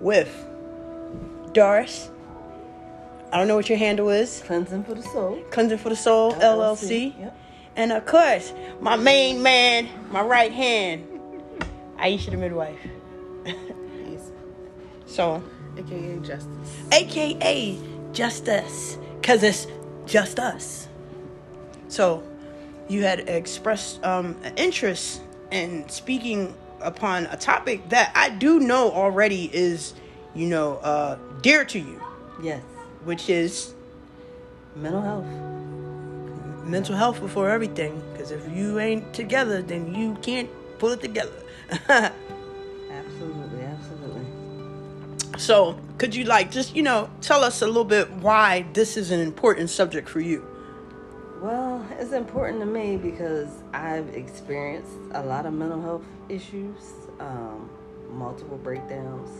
with Doris. I don't know what your handle is. Cleansing for the soul. Cleansing for the Soul LLC. Yep. And of course, my main man, my right hand, Aisha the midwife. Peace. So, AKA Justice. aka Justice, because it's just us. So, you had expressed um, an interest in speaking upon a topic that I do know already is, you know, uh, dear to you, Yes. which is Mental health. mental health before everything. Because if you ain't together, then you can't pull it together. Absolutely, absolutely. so, could you like just you know tell us a little bit why this is an important subject for you? Well, it's important to me because I've experienced a lot of mental health issues, um, multiple breakdowns,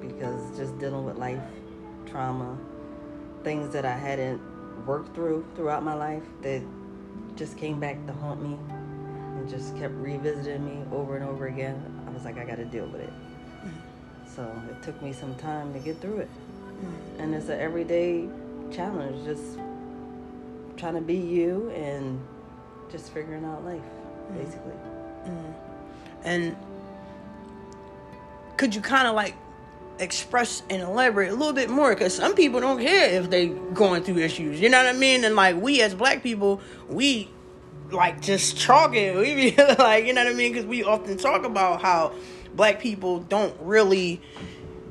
because just dealing with life, trauma, things that I hadn't worked through throughout my life that just came back to haunt me and just kept revisiting me over and over again. I was like, I got to deal with it. Mm-hmm. So it took me some time to get through it. Mm-hmm. And it's an everyday challenge, just trying to be you and just figuring out life, mm-hmm. basically. And could you kind of like express and elaborate a little bit more? Because some people don't care if they going through issues. You know what I mean? And like we as black people, we like just chalk it. We be like, you know what I mean? Because we often talk about how black people don't really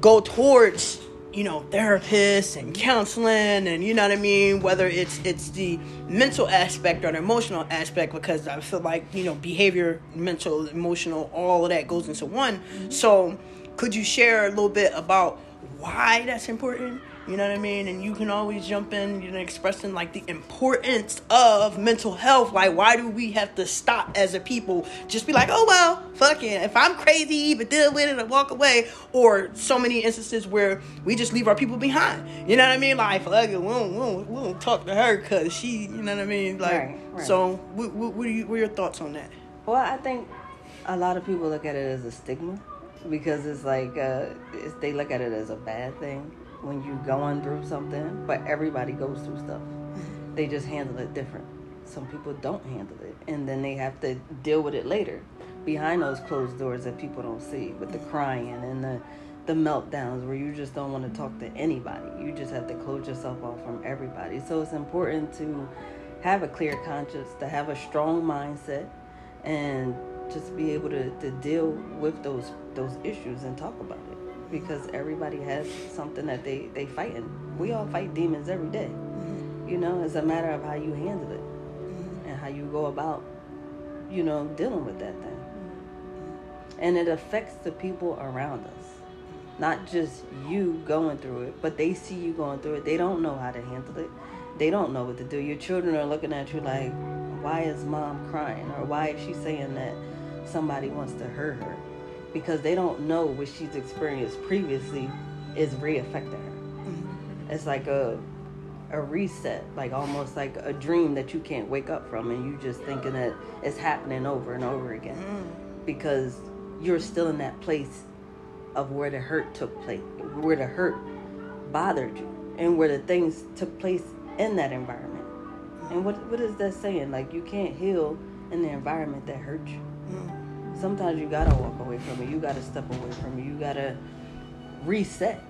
go towards you know therapists and counseling and you know what i mean? Whether it's it's the mental aspect or the emotional aspect because i feel like you know behavior mental emotional all of that goes into one. So could you share a little bit about why that's important you know what i mean? And you can always jump in you know expressing like the importance of mental health. Like why do we have to stop as a people? Just be like oh well fuck it. If i'm crazy but deal with it and walk away. Or so many instances where we just leave our people behind. You know what i mean? Like fuck it. We don't, we don't, we don't talk to her because she you know what i mean? Like Right, right. so what, what, what, are you, what are your thoughts on that? Well, I think a lot of people look at it as a stigma because it's like uh, it's, they look at it as a bad thing when you're going through something. But everybody goes through stuff. Mm-hmm. They just handle it different. Some people don't handle it, and then they have to deal with it later behind those closed doors that people don't see, with the crying and the the meltdowns where you just don't want to talk to anybody. You just have to close yourself off from everybody. So it's important to have a clear conscience, to have a strong mindset, and just be able to, to deal with those those issues and talk about it because everybody has something that they they fighting. We all fight demons every day mm-hmm. you know it's a matter of how you handle it mm-hmm. and how you go about you know dealing with that thing. Mm-hmm. And it affects the people around us not just you going through it but they see you going through it. They don't know how to handle it. They don't know what to do. Your children are looking at you like why is mom crying? or why is she saying that somebody wants to hurt her because they don't know what she's experienced previously is re-affecting her. Mm-hmm. It's like a a reset like almost like a dream that you can't wake up from and you just thinking that it's happening over and over again mm. because you're still in that place of where the hurt took place where the hurt bothered you and where the things took place in that environment. And what what is that saying? Like you can't heal in the environment that hurt you sometimes you gotta walk away from it. You gotta step away from it. You gotta reset.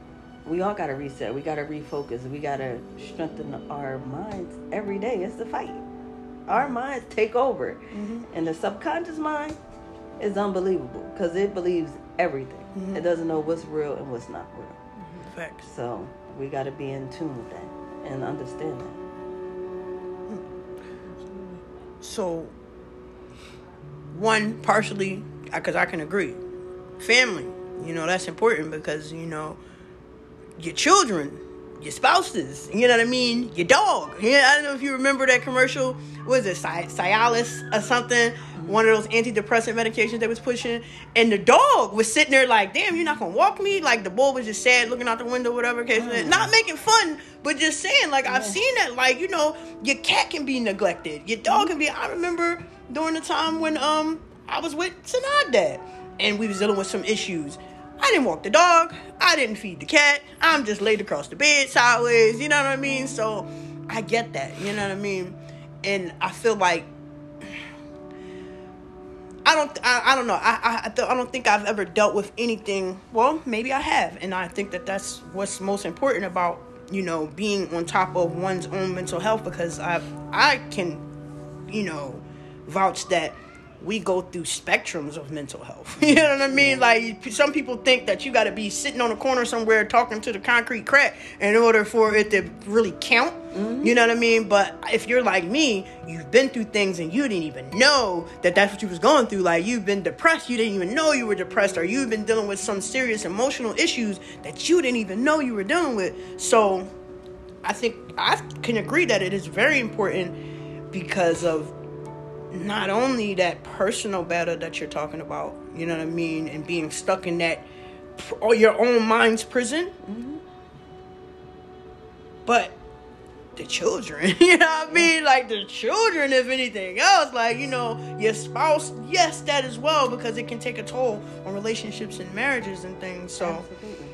We all gotta reset. We gotta refocus. We gotta strengthen our minds every day. It's the fight. Our minds take over. Mm-hmm. And the subconscious mind is unbelievable because it believes everything. Mm-hmm. It doesn't know what's real and what's not real. Mm-hmm. Facts. So we gotta be in tune with that and understand that. So, one partially uh, because I can agree, family. You know that's important because you know your children, your spouses. You know what I mean. Your dog. Yeah, I don't know if you remember that commercial. What is it, Ci- Cialis or something? One of those antidepressant medications they was pushing, and the dog was sitting there like, "Damn, you're not gonna walk me?" Like the boy was just sad, looking out the window, whatever case. may- Not making fun, but just saying, like, I've seen that. Like, you know, your cat can be neglected, your dog can be. I remember during the time when um I was with Sanad dad, and we was dealing with some issues. I didn't walk the dog. I didn't feed the cat. I'm just laid across the bed sideways. You know what I mean? So I get that. You know what I mean? And I feel like I don't. I, I don't know. I I, I don't think I've ever dealt with anything. Well, maybe I have, and I think that that's what's most important about you know being on top of one's own mental health because I I can you know vouch that we go through spectrums of mental health. You know what I mean? Like some people think that you got to be sitting on a corner somewhere talking to the concrete crack in order for it to really count. Mm-hmm. You know what I mean? But if you're like me, you've been through things and you didn't even know that that's what you was going through. Like you've been depressed, you didn't even know you were depressed, or you've been dealing with some serious emotional issues that you didn't even know you were dealing with. So I think I can agree that it is very important because of not only that personal battle that you're talking about, you know what I mean, and being stuck in that or your own mind's prison, mm-hmm. but the children, you know what I mean? Like the children, if anything else, like, you know, your spouse, yes, that as well, because it can take a toll on relationships and marriages and things. So, Absolutely.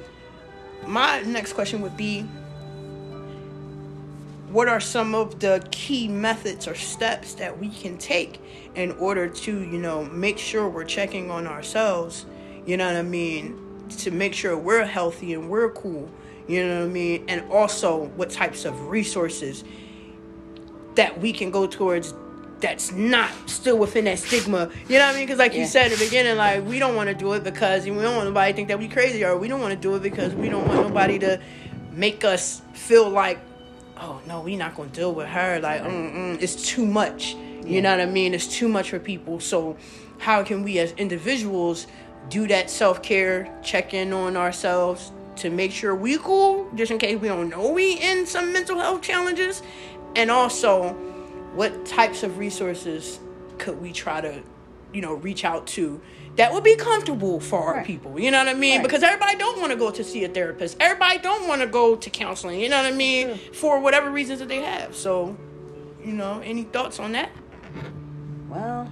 my next question would be what are some of the key methods or steps that we can take in order to you know make sure we're checking on ourselves you know what i mean to make sure we're healthy and we're cool you know what i mean and also what types of resources that we can go towards that's not still within that stigma. You know what I mean? Because like yeah. you said at the beginning, like we don't want to do it because we don't want nobody to think that we crazy, or we don't want to do it because we don't want nobody to make us feel like oh no, we not gonna deal with her. Like, mm-mm, it's too much. You yeah. know what I mean? It's too much for people. So, how can we as individuals do that self care, check in on ourselves to make sure we cool, just in case we don't know we in some mental health challenges, and also what types of resources could we try to, you know, reach out to that would be comfortable for our right. people. You know what I mean? Right. Because everybody don't want to go to see a therapist. Everybody don't want to go to counseling. You know what I mean? For whatever reasons that they have. So, you know, any thoughts on that? Well,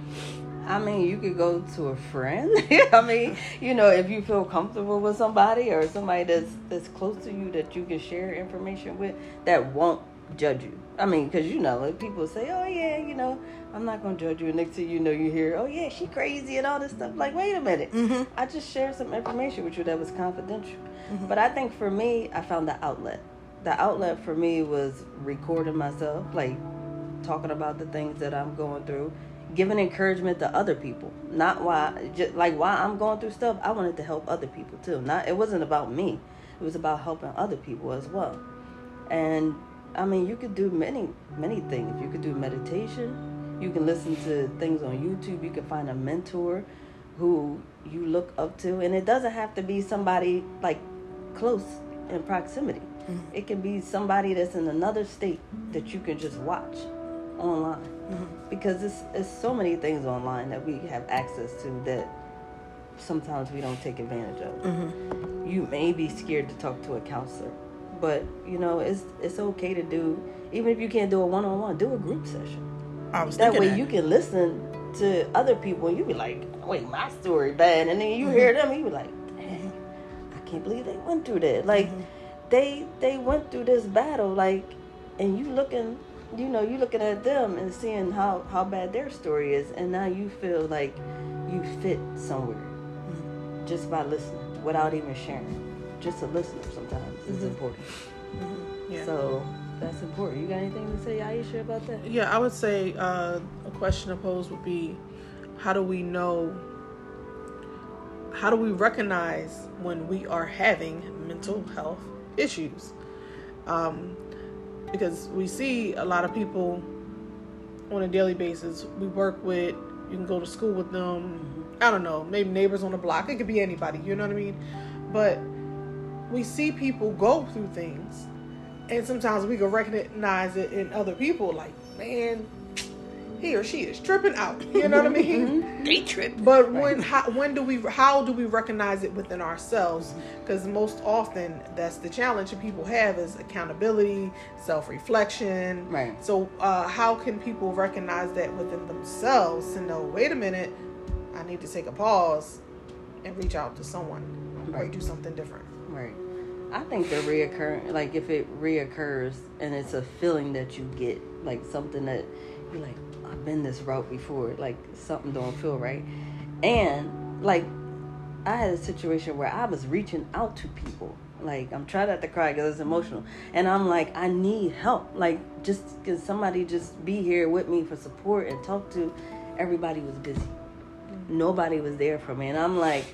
I mean, you could go to a friend. I mean, you know, if you feel comfortable with somebody or somebody that's that's close to you that you can share information with that won't judge you. I mean, because you know, like people say, "Oh yeah, you know, I'm not gonna judge you." And next thing you know, you hear, "Oh yeah, she crazy" and all this stuff. Like, wait a minute, mm-hmm. I just shared some information with you that was confidential. Mm-hmm. But I think for me, I found the outlet. The outlet for me was recording myself, like talking about the things that I'm going through, giving encouragement to other people. Not why, just like why I'm going through stuff. I wanted to help other people too. Not it wasn't about me. It was about helping other people as well. And I mean, you could do many, many things. You could do meditation. You can listen to things on YouTube. You can find a mentor who you look up to. And it doesn't have to be somebody like close in proximity. Mm-hmm. It can be somebody that's in another state that you can just watch online. Mm-hmm. Because it's, it's so many things online that we have access to that sometimes we don't take advantage of. Mm-hmm. You may be scared to talk to a counselor but you know, it's it's okay to do even if you can't do a one on one, do a group session. I was that way that. you can listen to other people and you be like, wait, my story bad, and then you mm-hmm. hear them, and you be like, dang, I can't believe they went through that. Like mm-hmm. they they went through this battle, like, and you looking, you know, you looking at them and seeing how how bad their story is, and now you feel like you fit somewhere mm-hmm. just by listening without even sharing just a listener sometimes mm-hmm. is important. Mm-hmm. Yeah. So that's important. You got anything to say, Aisha, about that? Yeah, I would say uh, a question to pose would be, how do we know? How do we recognize when we are having mental health issues? Um, because we see a lot of people on a daily basis. We work with, you can go to school with them. Mm-hmm. I don't know, maybe neighbors on the block. It could be anybody. You know what I mean? But we see people go through things, and sometimes we can recognize it in other people. Like, man, he or she is tripping out. You know what I mean? Mm-hmm. they trip. But when how, when do we how do we recognize it within ourselves? Because most often that's the challenge that people have is accountability, self reflection. Right. So uh, how can people recognize that within themselves to know? Wait a minute, I need to take a pause and reach out to someone or do something different. Right. I think the reoccurring, like if it reoccurs and it's a feeling that you get, like something that you're like, I've been this route before, like something don't feel right. And like, I had a situation where I was reaching out to people. Like, I'm trying not to cry because it's emotional. And I'm like, I need help. Like, just can somebody just be here with me for support and talk to? Everybody was busy. Mm-hmm. Nobody was there for me. And I'm like,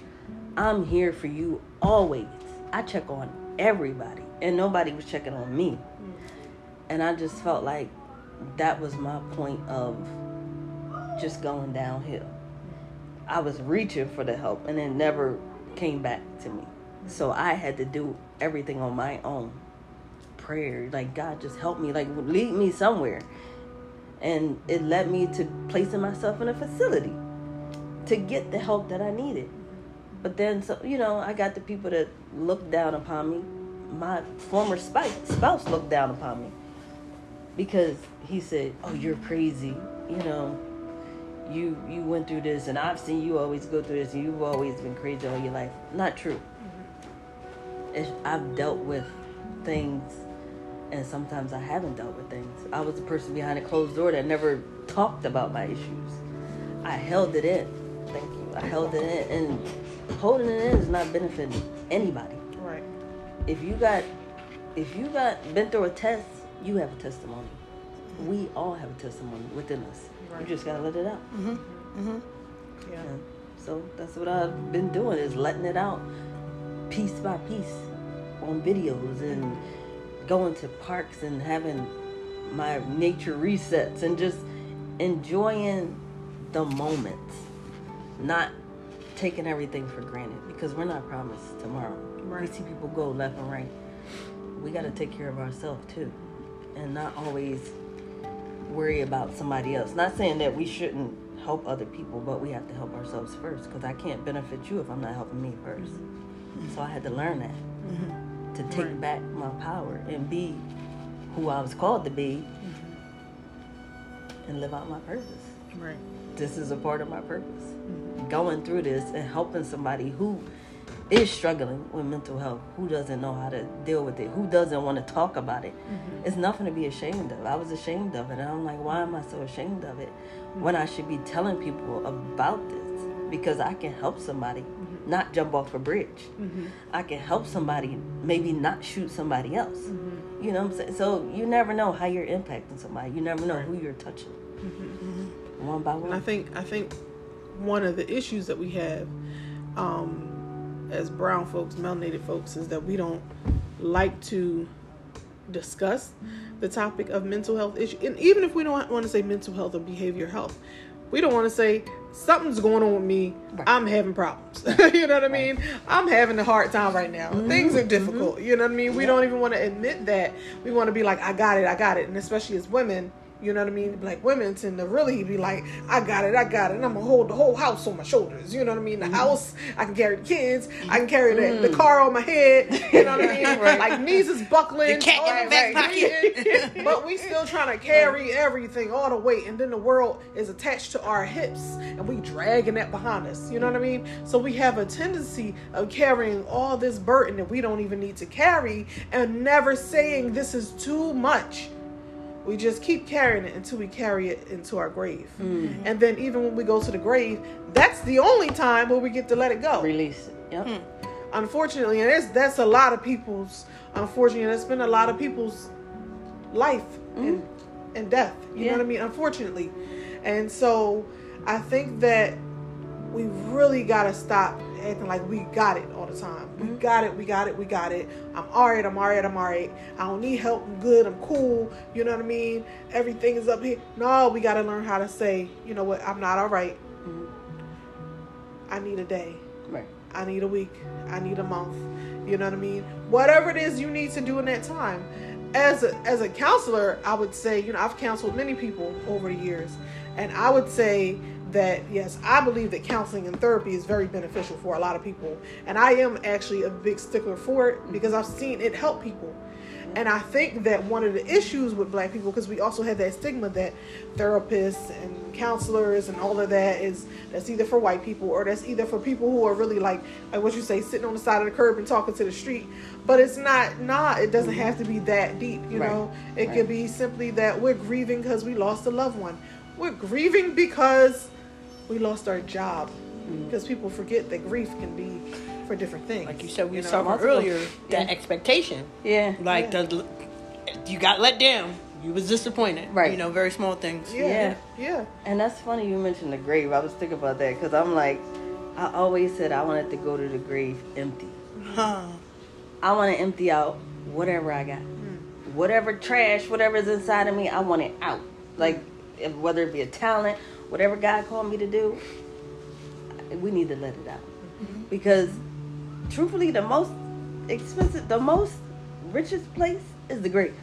I'm here for you always. I check on everybody, and nobody was checking on me. Mm. And I just felt like that was my point of just going downhill. I was reaching for the help, and it never came back to me. So I had to do everything on my own. Prayer, like God, just help me, like lead me somewhere. And it led me to placing myself in a facility to get the help that I needed. But then, so you know, I got the people that looked down upon me. My former spouse spouse looked down upon me because he said, "Oh, you're crazy. You know, you you went through this, and I've seen you always go through this, and you've always been crazy all your life." Not true. Mm-hmm. It's, I've dealt with things, and sometimes I haven't dealt with things. I was the person behind a closed door that never talked about my issues. I held it in. Thank you. I held it in, and holding it in is not benefiting anybody. Right. If you got, if you got been through a test, you have a testimony. We all have a testimony within us. Right. You just gotta let it out. Mhm. Mhm. Yeah. And so that's what I've been doing is letting it out, piece by piece, on videos and going to parks and having my nature resets and just enjoying the moments, not taking everything for granted because we're not promised tomorrow. Right. We see people go left and right. We got to take care of ourselves too, and not always worry about somebody else. Not saying that we shouldn't help other people, but we have to help ourselves first because I can't benefit you if I'm not helping me 1st So I had to learn that to mm-hmm. take Right. back my power and be who I was called to be mm-hmm. and live out my purpose. Right. This is a part of my purpose. Mm-hmm. Going through this and helping somebody who is struggling with mental health, who doesn't know how to deal with it, who doesn't want to talk about it. Mm-hmm. It's nothing to be ashamed of. I was ashamed of it. And I'm like, why am I so ashamed of it when I should be telling people about this? Because I can help somebody mm-hmm. not jump off a bridge. Mm-hmm. I can help somebody maybe not shoot somebody else. You know what I'm saying? So you never know how you're impacting somebody. You never know who you're touching. One by And I think I think one of the issues that we have um, as brown folks, melanated folks, is that we don't like to discuss the topic of mental health issue. And even if we don't want to say mental health or behavior health, we don't want to say something's going on with me. Right. I'm having problems. you know what I mean? I'm having a hard time right now. Things are difficult. You know what I mean? We don't even want to admit that. We want to be like, I got it, I got it. And especially as women, you know what I mean? Like women tend to really be like, I got it, I got it, and I'm gonna hold the whole house on my shoulders. You know what I mean? The mm-hmm. house, I can carry the kids, I can carry the, the mm. car on my head. You know what I mean? Like knees is buckling, The cat in the all back pocket. but we still trying to carry everything, all the weight, and then the world is attached to our hips, and we dragging that behind us. You know what I mean? So we have a tendency of carrying all this burden that we don't even need to carry, and never saying this is too much. We just keep carrying it until we carry it into our grave. Mm. And then even when we go to the grave, that's the only time where we get to let it go. Release it. Yep. Hmm. Unfortunately, and that's that's a lot of people's unfortunately, that's been a lot of people's life mm. and and death. You Yeah. know what I mean? Unfortunately. And so I think that we really gotta stop acting like we got it all the time. We mm-hmm. got it, we got it, we got it. I'm alright, I'm alright, I'm alright. I don't need help, I'm good, I'm cool. You know what I mean? Everything is up here. No, we gotta learn how to say, you know what, I'm not alright. Mm-hmm. I need a day. Right. I need a week. I need a month. You know what I mean? Whatever it is you need to do in that time. As a, as a counselor, I would say, you know, I've counseled many people over the years, and I would say that yes, I believe that counseling and therapy is very beneficial for a lot of people, and I am actually a big stickler for it mm-hmm. because I've seen it help people. And I think that one of the issues with black people, because we also have that stigma that therapists and counselors and all of that is that's either for white people or that's either for people who are really like like what you say, sitting on the side of the curb and talking to the street. But it's not not it doesn't have to be that deep, you Right. know. It Right. could be simply that we're grieving because we lost a loved one. We're grieving because we lost our job. Mm. Because people forget that grief can be for different things. Like you said, we you know? talking earlier. That yeah. expectation, Yeah. like the, you got let down. You was disappointed. Right. You know, very small things. Yeah, Yeah. yeah. And that's funny you mentioned the grave. I was thinking about that because I'm like, I always said I wanted to go to the grave empty. Huh. I want to empty out whatever I got, whatever trash, whatever's inside of me. I want it out. Like whether it be a talent, whatever God called me to do, we need to let it out because truthfully, the most expensive, the most richest place is the grave.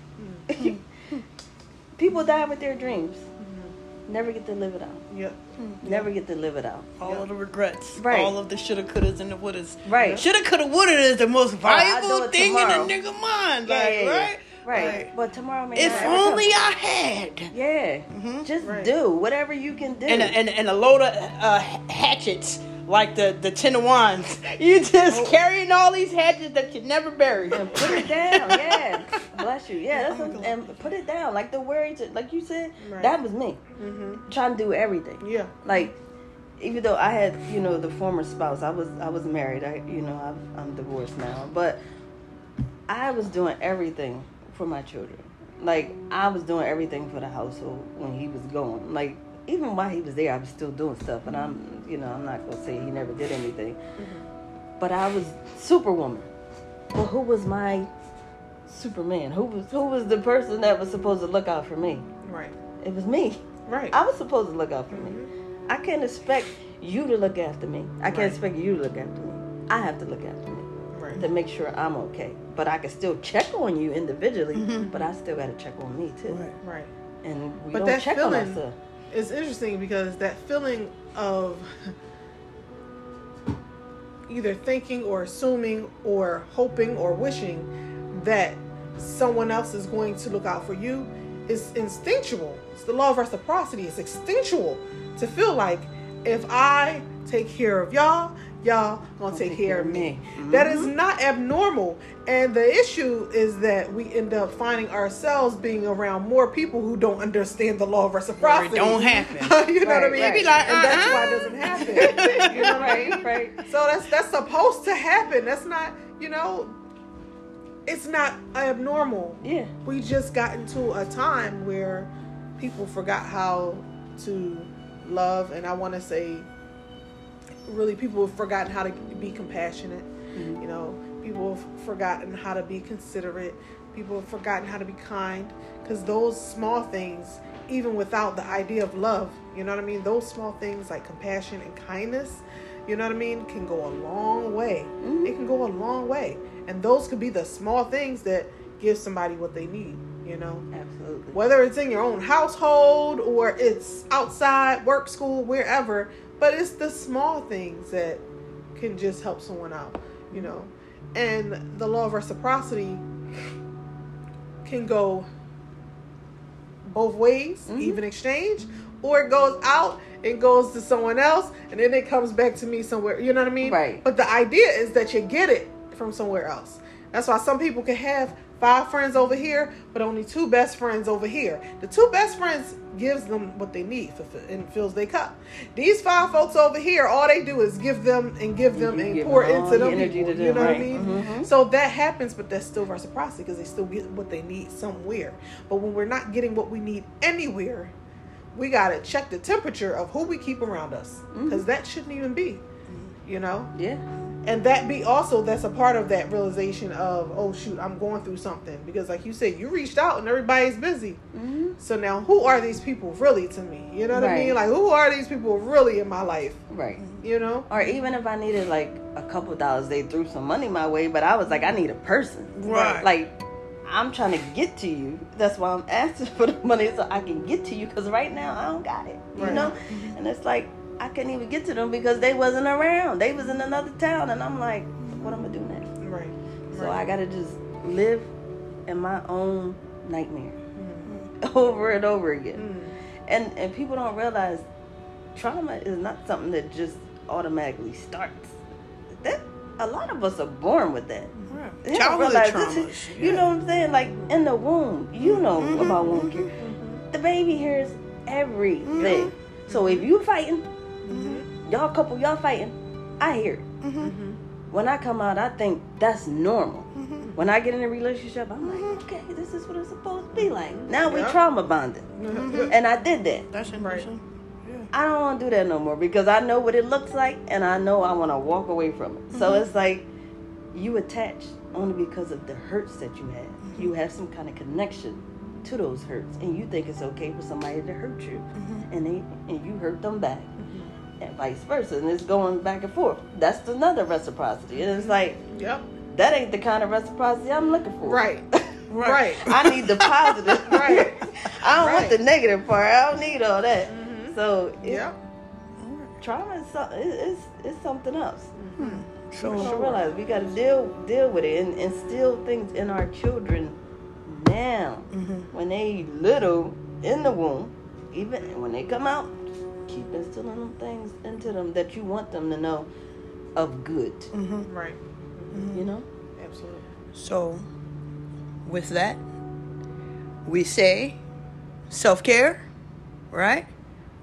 Mm-hmm. People die with their dreams, mm-hmm. never get to live it out. Yep. Mm-hmm. Never get to live it out. All of the regrets. Right. All of the shoulda, couldas, and the wouldas. Right. Shoulda, coulda, woulda is the most oh, valuable it thing tomorrow. in a nigga mind. Yeah, like, yeah, yeah. Right? Right. Like, But tomorrow may if not ever come. only I had. Yeah. Mhm. Just Right. do whatever you can do. And a, and, and a load of uh, hatchets, like the, the Ten of Wands. You just carrying all these hatchets that you never buried. and put it down. Yeah. Bless you. Yeah, that's Oh my what, God. and put it down. Like the worry to like you said, Right. that was me. Mm-hmm. Trying to do everything. Yeah. Like even though I had, you know, the former spouse, I was I was married. I you know, I've, I'm divorced now, but I was doing everything for my children. Like I was doing everything for the household when he was gone. Like even while he was there, I was still doing stuff. And I'm, you know, I'm not gonna say he never did anything, mm-hmm. but I was superwoman. But who was my Superman? Who was who was the person that was supposed to look out for me? Right. It was me. Right. I was supposed to look out for me. Mm-hmm. I can't expect you to look after me. I can't Right. expect you to look after me. I have to look after me right. to make sure I'm okay. But I can still check on you individually, Mm-hmm. but I still got to check on me too. Right. Right. And we But don't that check on feeling- ourselves. It's interesting because that feeling of either thinking or assuming or hoping or wishing that someone else is going to look out for you is instinctual. It's the law of reciprocity. It's instinctual to feel like if I take care of y'all, y'all gonna take, care of me. That is not abnormal. And the issue is that we end up finding ourselves being around more people who don't understand the law of reciprocity. don't happen. you know what I mean? right. Be like, and that's why it uh-uh. doesn't happen. you know what I mean? right, right. So that's that's supposed to happen. That's not, you know, it's not abnormal. Yeah. We just got into a time where people forgot how to love, and I want to say, really, people have forgotten how to be compassionate. Mm-hmm. You know, people have forgotten how to be considerate. People have forgotten how to be kind. Because those small things, even without the idea of love, you know what I mean? Those small things like compassion and kindness, you know what I mean, can go a long way. Mm-hmm. It can go a long way. And those could be the small things that give somebody what they need, you know? Absolutely. whether it's in your own household or it's outside, work, school, wherever. But it's the small things that can just help someone out, you know. And the law of reciprocity can go both ways, mm-hmm. even exchange, or it goes out and goes to someone else, and then it comes back to me somewhere. You know what I mean? Right. But the idea is that you get it from somewhere else. That's why some people can have five friends over here, but only two best friends over here. The two best friends gives them what they need and fills their cup. These five folks over here, all they do is give them and give them You and pour them into them. energy people, to you them, know what I right. mean? Mhm. So that happens, but that's still reciprocity because they still get what they need somewhere. But when we're not getting what we need anywhere, we gotta check the temperature of who we keep around us because that shouldn't even be, you know. Yeah. And that be also that's a part of that realization of oh shoot I'm going through something because like you said you reached out and everybody's busy. hmm So now who are these people really to me? You know what I mean? Like who are these people really in my life? Right. You know? Or even if I needed like a couple dollars, they threw some money my way, but I was like, I need a person. Right. Like, I'm trying to get to you. That's why I'm asking for the money so I can get to you. Because right now I don't got it. You Right. know? And it's like I couldn't even get to them because they wasn't around. They was in another town, and I'm like, what am I gonna do next? Right. So I gotta just live in my own nightmare over and over again. And and people don't realize trauma is not something that just automatically starts. That a lot of us are born with that. They Childhood realize traumas. this is- you know what I'm saying? Like in the womb, you know Mm-hmm. about womb care. The baby hears everything. Mm-hmm. So if you fighting, y'all couple, y'all fighting, I hear it. Mm-hmm. When I come out, I think that's normal. Mm-hmm. When I get in a relationship, I'm like, okay, this is what it's supposed to be like. Now we Yep. trauma bonded, and I did that. That's interesting. I don't want to do that no more because I know what it looks like, and I know I want to walk away from it. So Mm-hmm. it's like you attach only because of the hurts that you have. Mm-hmm. You have some kind of connection to those hurts, and you think it's okay for somebody to hurt you, Mm-hmm. and they and you hurt them back, and vice versa, and it's going back and forth. That's another reciprocity, and it's like Yep. that ain't the kind of reciprocity I'm looking for. Right. Right. Right. I need the positive. Right. I don't want the negative part. I don't need all that. Mm-hmm. So it, Yep. trauma is so, it, it's it's something else. Mm-hmm. We So don't realize we got to deal deal with it and instill things in our children now mm-hmm. when they little in the womb, even when they come out. Keep instilling them things into them that you want them to know of good. Mm-hmm. Right. Mm-hmm. You know. Absolutely. So, with that, we say self care, right?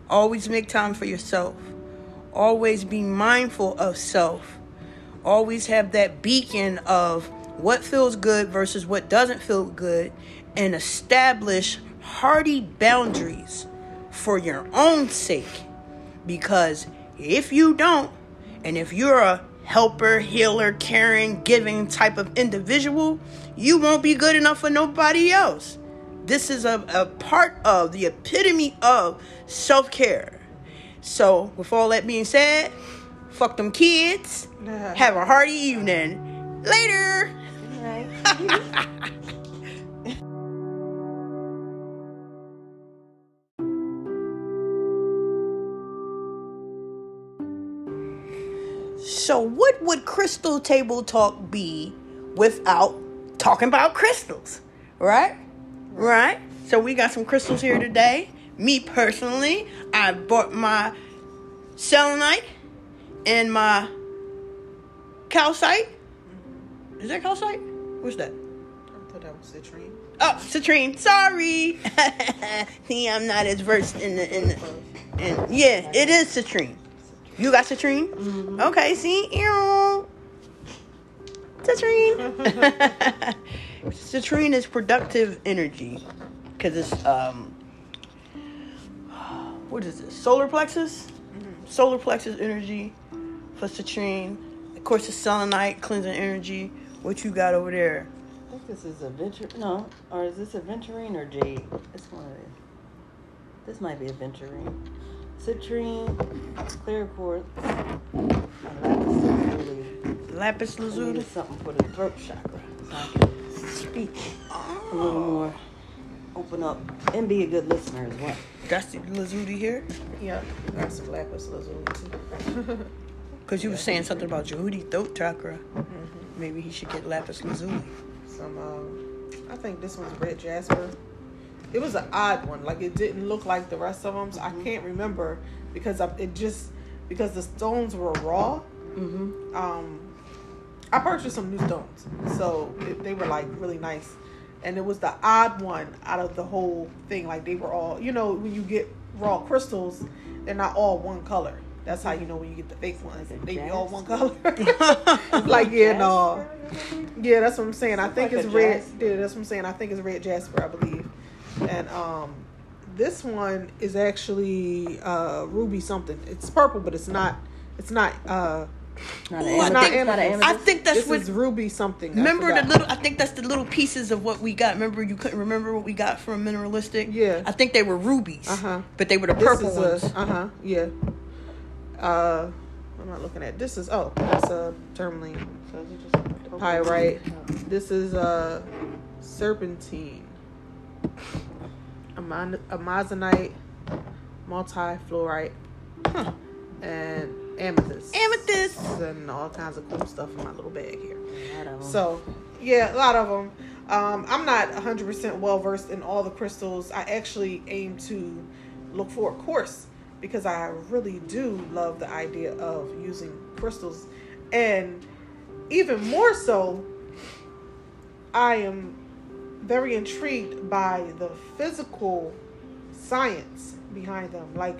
Always make time for yourself. Always be mindful of self. Always have that beacon of what feels good versus what doesn't feel good and establish hardy boundaries for your own sake. Because if you don't, and if you're a helper, healer, caring, giving type of individual, you won't be good enough for nobody else. This is a, a part of the epitome of self care. So, with all that being said, fuck them kids. Have a hearty evening. Later. Mm-hmm. So, what would Crystal Table Talk be without talking about crystals? Right? Right? So, we got some crystals here today. Me personally, I bought my selenite and my calcite. Is that calcite? What's that? I thought that was citrine. Oh, citrine. Sorry. See, I'm not as versed in the in the. In, yeah, it is citrine. You got citrine? Okay. See, Ew. citrine. citrine is productive energy because it's um. What is this? Solar plexus. Solar plexus energy for citrine. Of course, the selenite cleansing energy. What you got over there? I think this is a venture. No, or is this aventurine or jade? It's one of these. This might be aventurine. Citrine, clear quartz, lapis lazuli. Lapis I lazuli. needed something for the throat chakra, so I can speak a little more, open up, and be a good listener as well. That's the lazuli here. Yeah, Got some lapis lazuli too. Because you were saying something about Jehudi throat chakra. Maybe he should get lapis lazuli. some um I think this one's red jasper. It was an odd one. Like it didn't look like the rest of them. So I can't remember because I, it just because the stones were raw. Mm-hmm. Um, I purchased some new stones, so it, they were like really nice, and it was the odd one out of the whole thing. Like they were all, you know, when you get raw crystals, they're not all one color. That's how you know when you get the fake ones. They be all one color. like yeah, no. Yeah, that's what I'm saying. I think like it's red. Yeah, that's what I'm saying. I think it's red jasper, I believe. And um, this one is actually uh ruby something. It's purple, but it's not. It's not. uh Not Ooh, I an think- amethyst. Not I I think that's This what. is ruby something. I Remember the little? I think that's the little pieces of what we got. Remember you couldn't remember what we got from mineralistic. Yeah. I think they were rubies. Uh-huh. But they were the This purple is ones. Uh huh. Yeah. Uh, I'm not looking at. This is oh, that's a tourmaline. So just Pyrite. This is uh serpentine. Amazonite, multi-fluorite, Huh. and amethyst. Amethyst. And all kinds of cool stuff in my little bag here. A lot of 'em. So, yeah, a lot of them. Um, I'm not 100% well versed in all the crystals. I actually aim to look for a course because I really do love the idea of using crystals. And even more so, I am very intrigued by the physical science behind them. Like,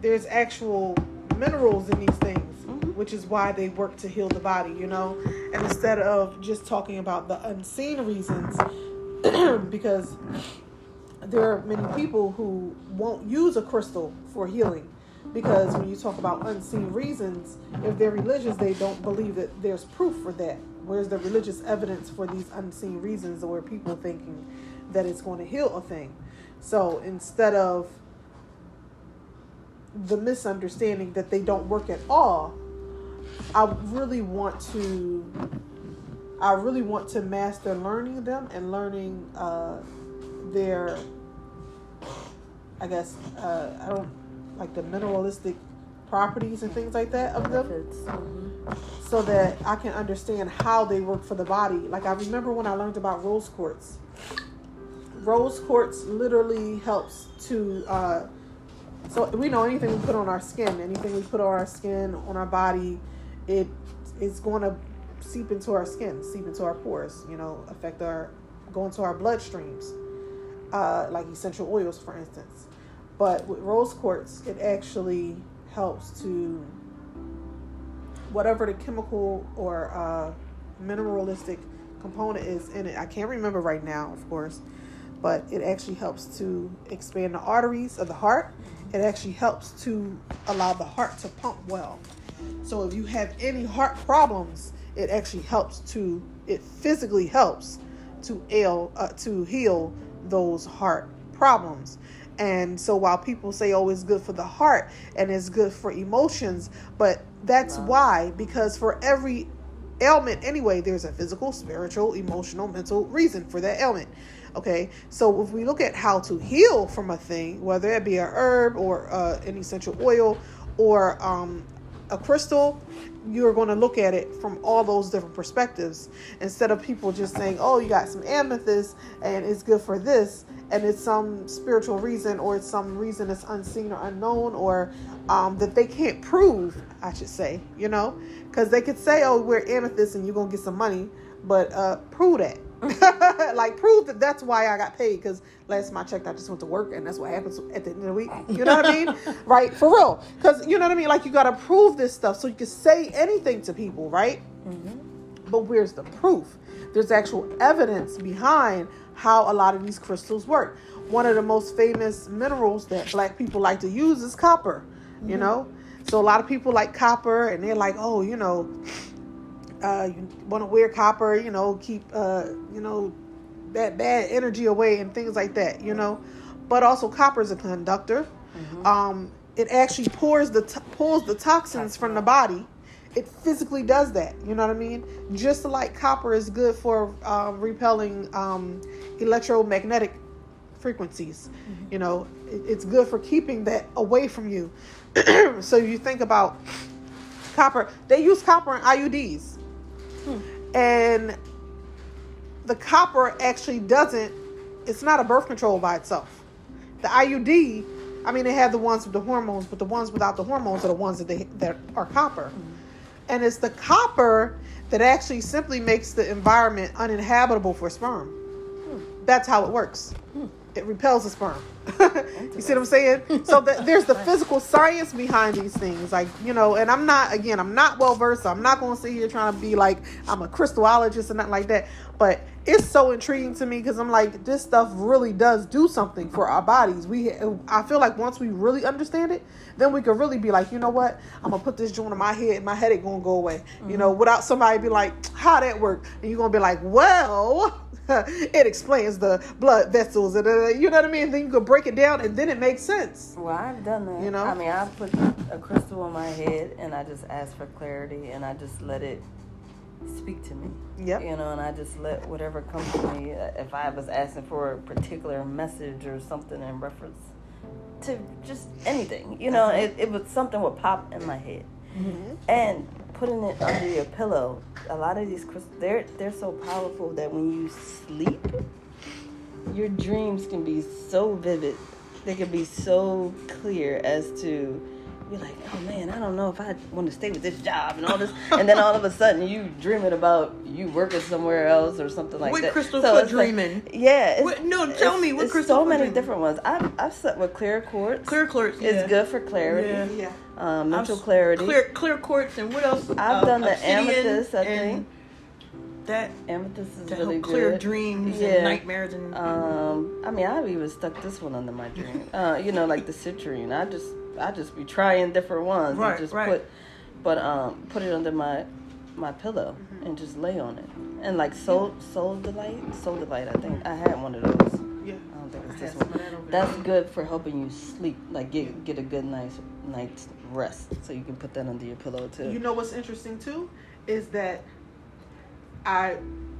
there's actual minerals in these things, Mhm. which is why they work to heal the body, you know? And instead of just talking about the unseen reasons, because there are many people who won't use a crystal for healing because when you talk about unseen reasons if they're religious they don't believe that there's proof for that where's the religious evidence for these unseen reasons or people thinking that it's going to heal a thing? So instead of the misunderstanding that they don't work at all i really want to i really want to master learning them and learning uh, their I guess uh, I don't like the mineralistic properties and things like that of them. Mhm. so that I can understand how they work for the body. Like I remember when I learned about rose quartz. Rose quartz literally helps to uh, so we know anything we put on our skin, anything we put on our skin, on our body, it is going to seep into our skin, seep into our pores, you know, affect our go into our bloodstreams. Uh, like essential oils, for instance. But with rose quartz, it actually helps to whatever the chemical or uh, mineralistic component is in it. I can't remember right now, of course, but it actually helps to expand the arteries of the heart. It actually helps to allow the heart to pump well. So if you have any heart problems, it actually helps to it physically helps to ail uh, to heal those heart problems. And so while people say oh it's good for the heart and it's good for emotions, but that's No. why because for every ailment anyway there's a physical, spiritual, emotional, mental reason for that ailment. Okay, so if we look at how to heal from a thing, whether it be a herb or uh, an essential oil or um, a crystal, you're going to look at it from all those different perspectives instead of people just saying, "Oh, you got some amethyst and it's good for this," and it's some spiritual reason or it's some reason that's unseen or unknown or um, that they can't prove. I should say, you know, because they could say, "Oh, we're amethyst and you're gonna get some money," but uh, prove that. like prove that that's why I got paid because last time I checked I just went to work and that's what happens at the end of the week. You know what I mean? Right? For real. Because you know what I mean? Like you got to prove this stuff so you can say anything to people right? But where's the proof? There's actual evidence behind how a lot of these crystals work one of the most famous minerals that black people like to use is copper you know so a lot of people like copper and they're like oh you know uh, you want to wear copper, you know, keep, uh, you know, that bad energy away and things like that, you know. But also, copper is a conductor. Um, it actually pours the to- pulls the toxins from the body. It physically does that. You know what I mean? Just like copper is good for um, repelling um, electromagnetic frequencies. Mm-hmm. You know, it, it's good for keeping that away from you. so you think about copper. They use copper in IUDs hmm. and the copper actually doesn't it's not a birth control by itself. The iud i mean they have the ones with the hormones but the ones without the hormones are the ones that they that are copper. Mm-hmm. And it's the copper that actually simply makes the environment uninhabitable for sperm that's how it works. Hmm. It repels the sperm. You see what i'm saying? So the, there's the physical science behind these things like you know and i'm not again i'm not well versed so i'm not going to sit here trying to be like i'm a crystallologist and nothing like that but it's so intriguing to me because i'm like this stuff really does do something for our bodies. We i feel like once we really understand it then we could really be like you know what? I'm gonna put this joint in my head and my headache gonna go away. You know mm-hmm. without somebody be like how that work? And you're gonna be like well it explains the blood vessels and uh, you know what I mean. Then you can break it down and then it makes sense. Well, I've done that. You know? I mean, I put a crystal on my head and I just ask for clarity and I just let it speak to me. Yep. You know, and I just let whatever comes to me. uh, If I was asking for a particular message or something in reference to just anything, you know, it, it was something would pop in my head. And putting it under your pillow. A lot of these crystals, they're they're so powerful that when you sleep, your dreams can be so vivid. They can be so clear as to you're like, oh man, I don't know if I want to stay with this job and all this, and then all of a sudden you dreaming about you working somewhere else or something like What that. crystal So for it's like- dreaming? yeah. It's, What- no, tell it's- me, what it's crystal So many dreaming? different ones. I've I've slept with clear quartz. Clear quartz. It's yeah. good for clarity. Yeah. Yeah. Um, mental I've clarity. Clear, clear quartz, and what else? I've Uh, done the amethyst, I think. That Amethyst is to really help clear good. dreams Yeah. and nightmares and. Um, I mean, I've even stuck this one under my dream. Uh, you know, like the citrine. I just, I just be trying different ones Right, and just right. put, but um, put it under my, my pillow Mm-hmm. and just lay on it. And like soul, sodalite, soul delight. I think I had one of those. Yeah. I don't think it's this one. that. That's good for helping you sleep, like get get a good night's night's rest. So you can put that under your pillow too. You know what's interesting too is that I,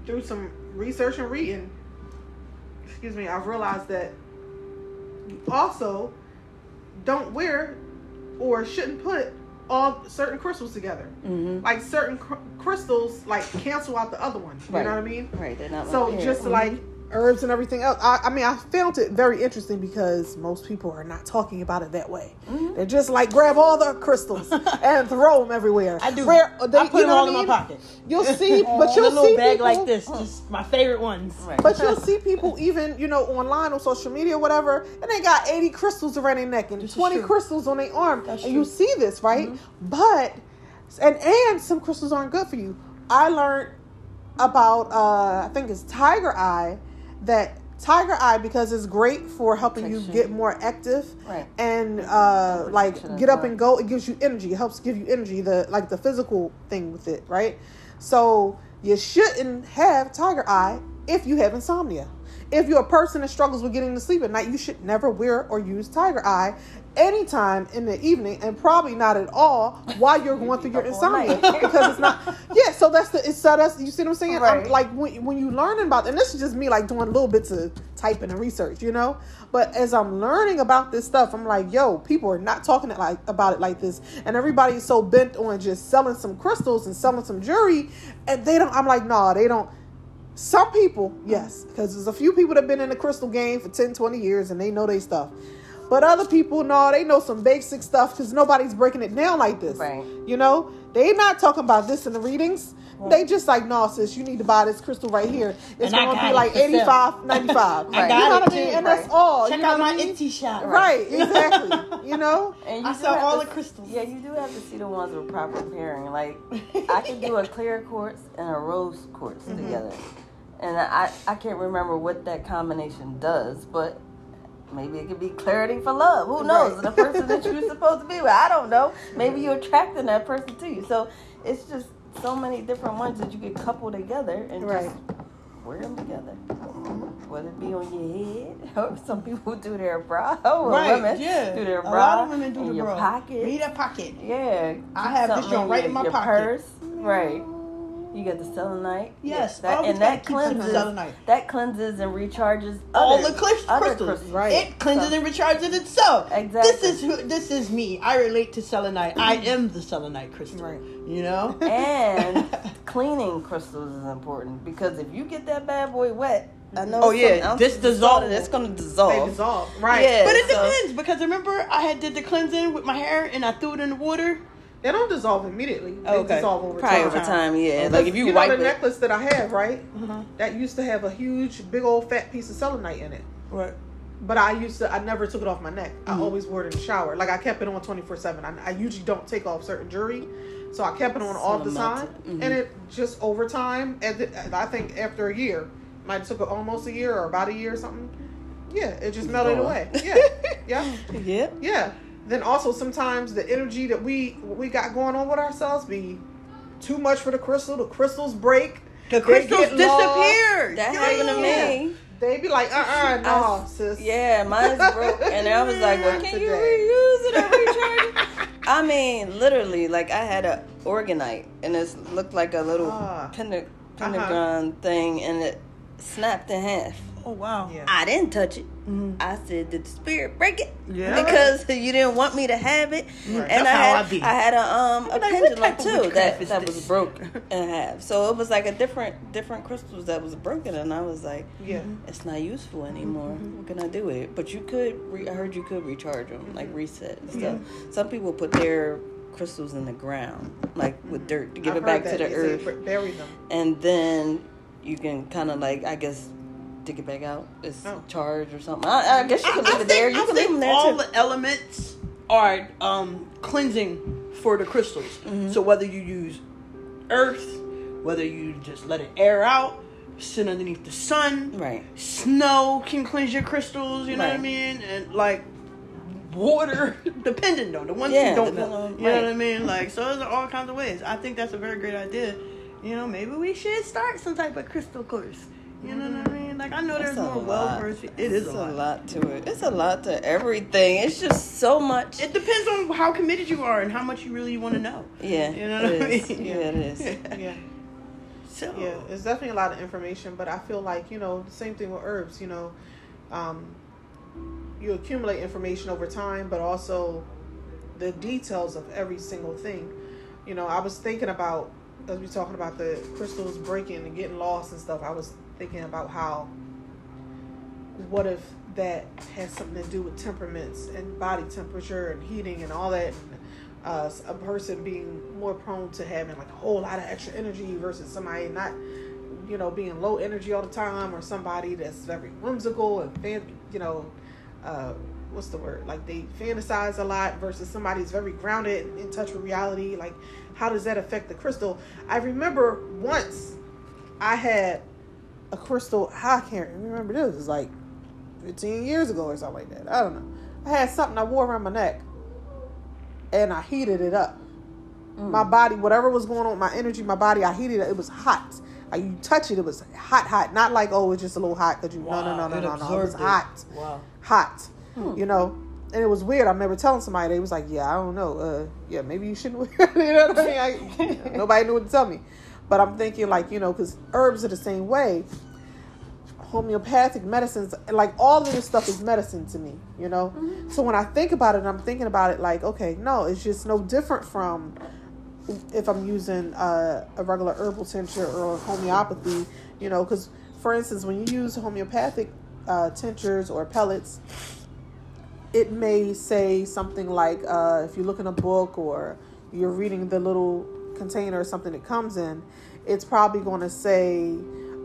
through some research and reading, excuse me, I've realized that you also don't wear or shouldn't put all certain crystals together. mm-hmm. Like certain cr- crystals, like cancel out the other ones. You Right. know what I mean? Right, they're not. So yeah. just like herbs and everything else, I, I mean, I found it very interesting because most people are not talking about it that way. Mm-hmm. They're just like grab all the crystals and throw them everywhere. I do. Rare- they- I put them all in I my mean? pocket. You'll see, but you'll a little see bag people, like this. Just my favorite ones. Right. But you'll see people even, you know, online on social media, whatever, and they got 80 crystals around their neck and This 20 crystals on their arm. That's and true. you see this, right? But and and some crystals aren't good for you. I learned about uh I think it's tiger eye that tiger eye because it's great for helping you get more active Right. and uh like get up and go it gives you energy. It helps give you energy the like the physical thing with it right? So you shouldn't have tiger eye if you have insomnia if you're a person that struggles with getting to sleep at night you should never wear or use tiger eye anytime in the evening and probably not at all while you're going through your insomnia because it's not yeah so that's the it's so that's you see what i'm saying? I'm, like when, when you learning about and this is just me like doing little bits of typing and research you know? But as i'm learning about this stuff i'm like yo people are not talking it like about it like this. And everybody's so bent on just selling some crystals and selling some jewelry and they don't i'm like nah they don't some people yes because there's a few people that have been in the crystal game for 10 20 years and they know their stuff but other people no they know some basic stuff because nobody's breaking it down like this Right. you know they not talking about this in the readings they just like no sis you need to buy this crystal right here it's And going to be like for 85 95 I you got know it what i mean too. and that's Right. all Check you know out my I mean? Etsy shop. right exactly you know And I do sell all to- the crystals. Yeah, you do have to see the ones with proper pairing. Like I can do a clear quartz and a rose quartz Mm-hmm. together, and I I can't remember what that combination does, but maybe it could be clarity for love. Who knows? Right. The person that you're supposed to be with, I don't know. Maybe you're attracting that person to you. So it's just so many different ones that you could couple together and Right. just wear them together. Whether it be on your head, or some people do their bra, or Right, women yeah. do their a lot of women do in the your bra. pocket. Need a pocket. Yeah, I have this joint right in my your pocket. Purse, right? You got the selenite. Yes, that, and that gotta keep some cleanses. selenite. That cleanses and recharges all other- the clis- other crystals. Right. It cleanses So- and recharges itself. Exactly. This is who, this is me. I relate to selenite. I mm-hmm. am the selenite crystal. Right. You know. and cleaning crystals is important because if you get that bad boy wet, I know. Oh, yeah, this dissolve- of It's gonna dissolve. they dissolve. dissolve right Yeah. But it so- depends because remember I had did the cleansing with my hair and I threw it in the water. They don't dissolve immediately they Okay. dissolve over Probably time over time, yeah. Like if you, you wipe know the it, necklace that I have, right? Uh-huh. That used to have a huge, big old fat piece of selenite in it. Right. But I used to, I never took it off my neck. I Mm-hmm. always wore it in the shower. Like I kept it on twenty four seven. I usually don't take off certain jewelry, so I kept it on all So the time. Mhm. And it just over time, and th- I think after a year, might took almost a year or about a year or something. Yeah, it just melted gone. away. Yeah, yeah, Yep. yeah. Then also sometimes the energy that we we got going on with ourselves be too much for the crystal. The crystals break. The crystals disappear. lost. disappeared. That Yeah. happened to me. They be like, uh uh no, I- sis. Yeah, mine's broke, and I was like, "Well, can you reuse it or recharge it?" I mean, literally, like I had a orgonite, and it looked like a little penta- pentagon thing, and it snapped in half. Oh wow. Yeah. I didn't touch it. Mhm. I said, "Did the spirit break it?" Yeah. Because you didn't want me to have it, Right. and That's I how had I be. I had a um a I be like, what pendulum too witchcraft that is that was broke in half. So it was like a different different crystals that was broken, and I was like, Yeah. "It's not useful anymore. What can I do with it?" But you could. Re- I heard you could recharge them, like reset and stuff. Some people put their crystals in the ground, like with dirt, to give I've it back to the earth Bury them. and then you can kind of like I guess dig it back out. It's Oh. charged or something. I, I guess you can leave it there. You I can leave them there all too. the elements are um, cleansing for the crystals. Mm-hmm. So whether you use earth, whether you just let it air out, sit underneath the sun, Right. snow can cleanse your crystals. You know what I mean? And like water, dependent on the ones Yeah, you don't know. on- you know what I mean? Like so, there's all kinds of ways. I think that's a very great idea. You know, maybe we should start some type of crystal course. You know what I mean? Like I know It's there's a more lot. well versed. It is It's a lot. to it. It's a lot to everything. It's just so much. It depends on how committed you are and how much you really want to know. yeah, You know what I is. mean? Yeah, it is. Yeah. So Yeah, it's definitely a lot of information, but I feel like, you know, the same thing with herbs, you know, um, you accumulate information over time, but also the details of every single thing. You know, I was thinking about, as we talking about the crystals breaking and getting lost and stuff, I was thinking about how, what if that has something to do with temperaments and body temperature and heating and all that, and uh, a person being more prone to having like a whole lot of extra energy versus somebody not, you know, being low energy all the time, or somebody that's very whimsical and fan, you know, uh, what's the word? Like they fantasize a lot versus somebody who's very grounded in touch with reality. Like, how does that affect the crystal? I remember once I had a crystal. I can't remember this. It was like 15 years ago or something like that. I don't know. I had something I wore around my neck and I heated it up. My body, whatever was going on, with my energy, my body, I heated it. It was hot. Like you touch it, it was hot, hot. Not like oh, it's just a little hot because you. no, no, no, no, no, no. It was hot, Wow. hot. You know, and it was weird. I remember telling somebody they was like, "Yeah, I don't know. Uh, yeah, maybe you shouldn't." wear it." you know what I mean? I, nobody knew what to tell me, but I'm thinking like you know, because herbs are the same way. Homeopathic medicines like all of this stuff is medicine to me you know? So when i think about it i'm thinking about it like okay no it's just no different from if i'm using uh, a regular herbal tincture or homeopathy you know? Because for instance when you use homeopathic uh, tinctures or pellets it may say something like uh, if you look in a book or you're reading the little container or something it comes in it's probably going to say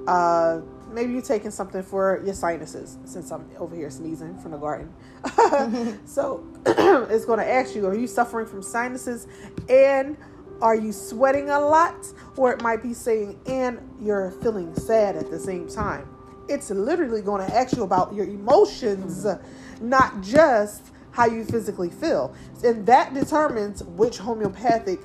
uh, maybe you're taking something for your sinuses since i'm over here sneezing from the garden. So it's going to ask you are you suffering from sinuses? And are you sweating a lot? Or it might be saying and you're feeling sad at the same time. It's literally going to ask you about your emotions not just how you physically feel. And that determines which homeopathic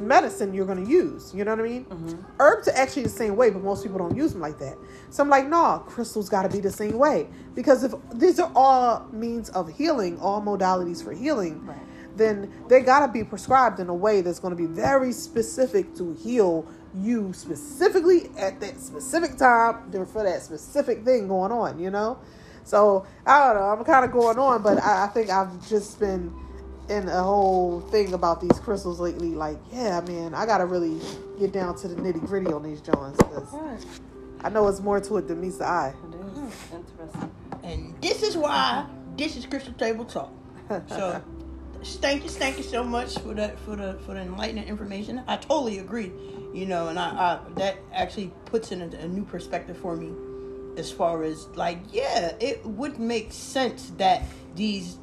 medicine you're going to use you know what i mean? Mm-hmm. Herbs are actually the same way but most people don't use them like that. So i'm like no crystals got to be the same way. Because if these are all means of healing all modalities for healing Right. then they got to be prescribed in a way that's going to be very specific to heal you specifically at that specific time for that specific thing going on you know? So i don't know i'm kind of going on but I, I think i've just been in a whole thing about these crystals lately like yeah man i gotta really get down to the nitty gritty on these joints 'cause Right. i know it's more to it than meets the eye It is hmm, interesting. And this is why this is Crystal Table Talk. So thank you, thank you so much for that for the for the enlightening information. I totally agree. You know, and I, I that actually puts in a, a new perspective for me as far as like, yeah, it would make sense that these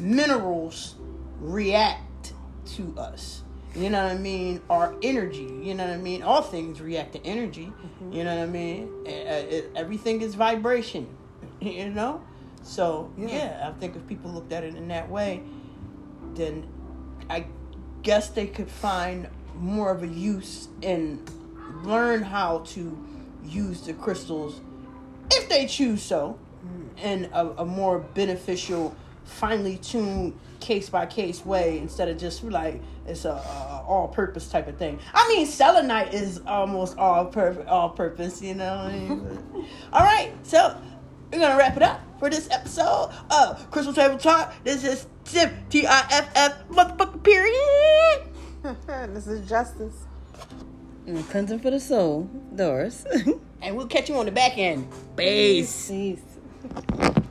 minerals react to us. You know what I mean? Our energy. You know what I mean? All things react to energy. Mm-hmm. You know what I mean? It- everything is vibration. You know? So, Yeah. yeah, I think if people looked at it in that way, then I guess they could find more of a use and learn how to use the crystals if they choose so mm. in a, a more beneficial finely tuned case by case way instead of just like it's a, a all purpose type of thing. I mean, selenite is almost all pur- all purpose, you know. what I mean? all right, so we're gonna wrap it up for this episode of Crystal Table Talk. This is Tiff T I F F motherfucker period, this is justice. And cleansing for the soul, Doris. and we'll catch you on the back end. Peace. Peace.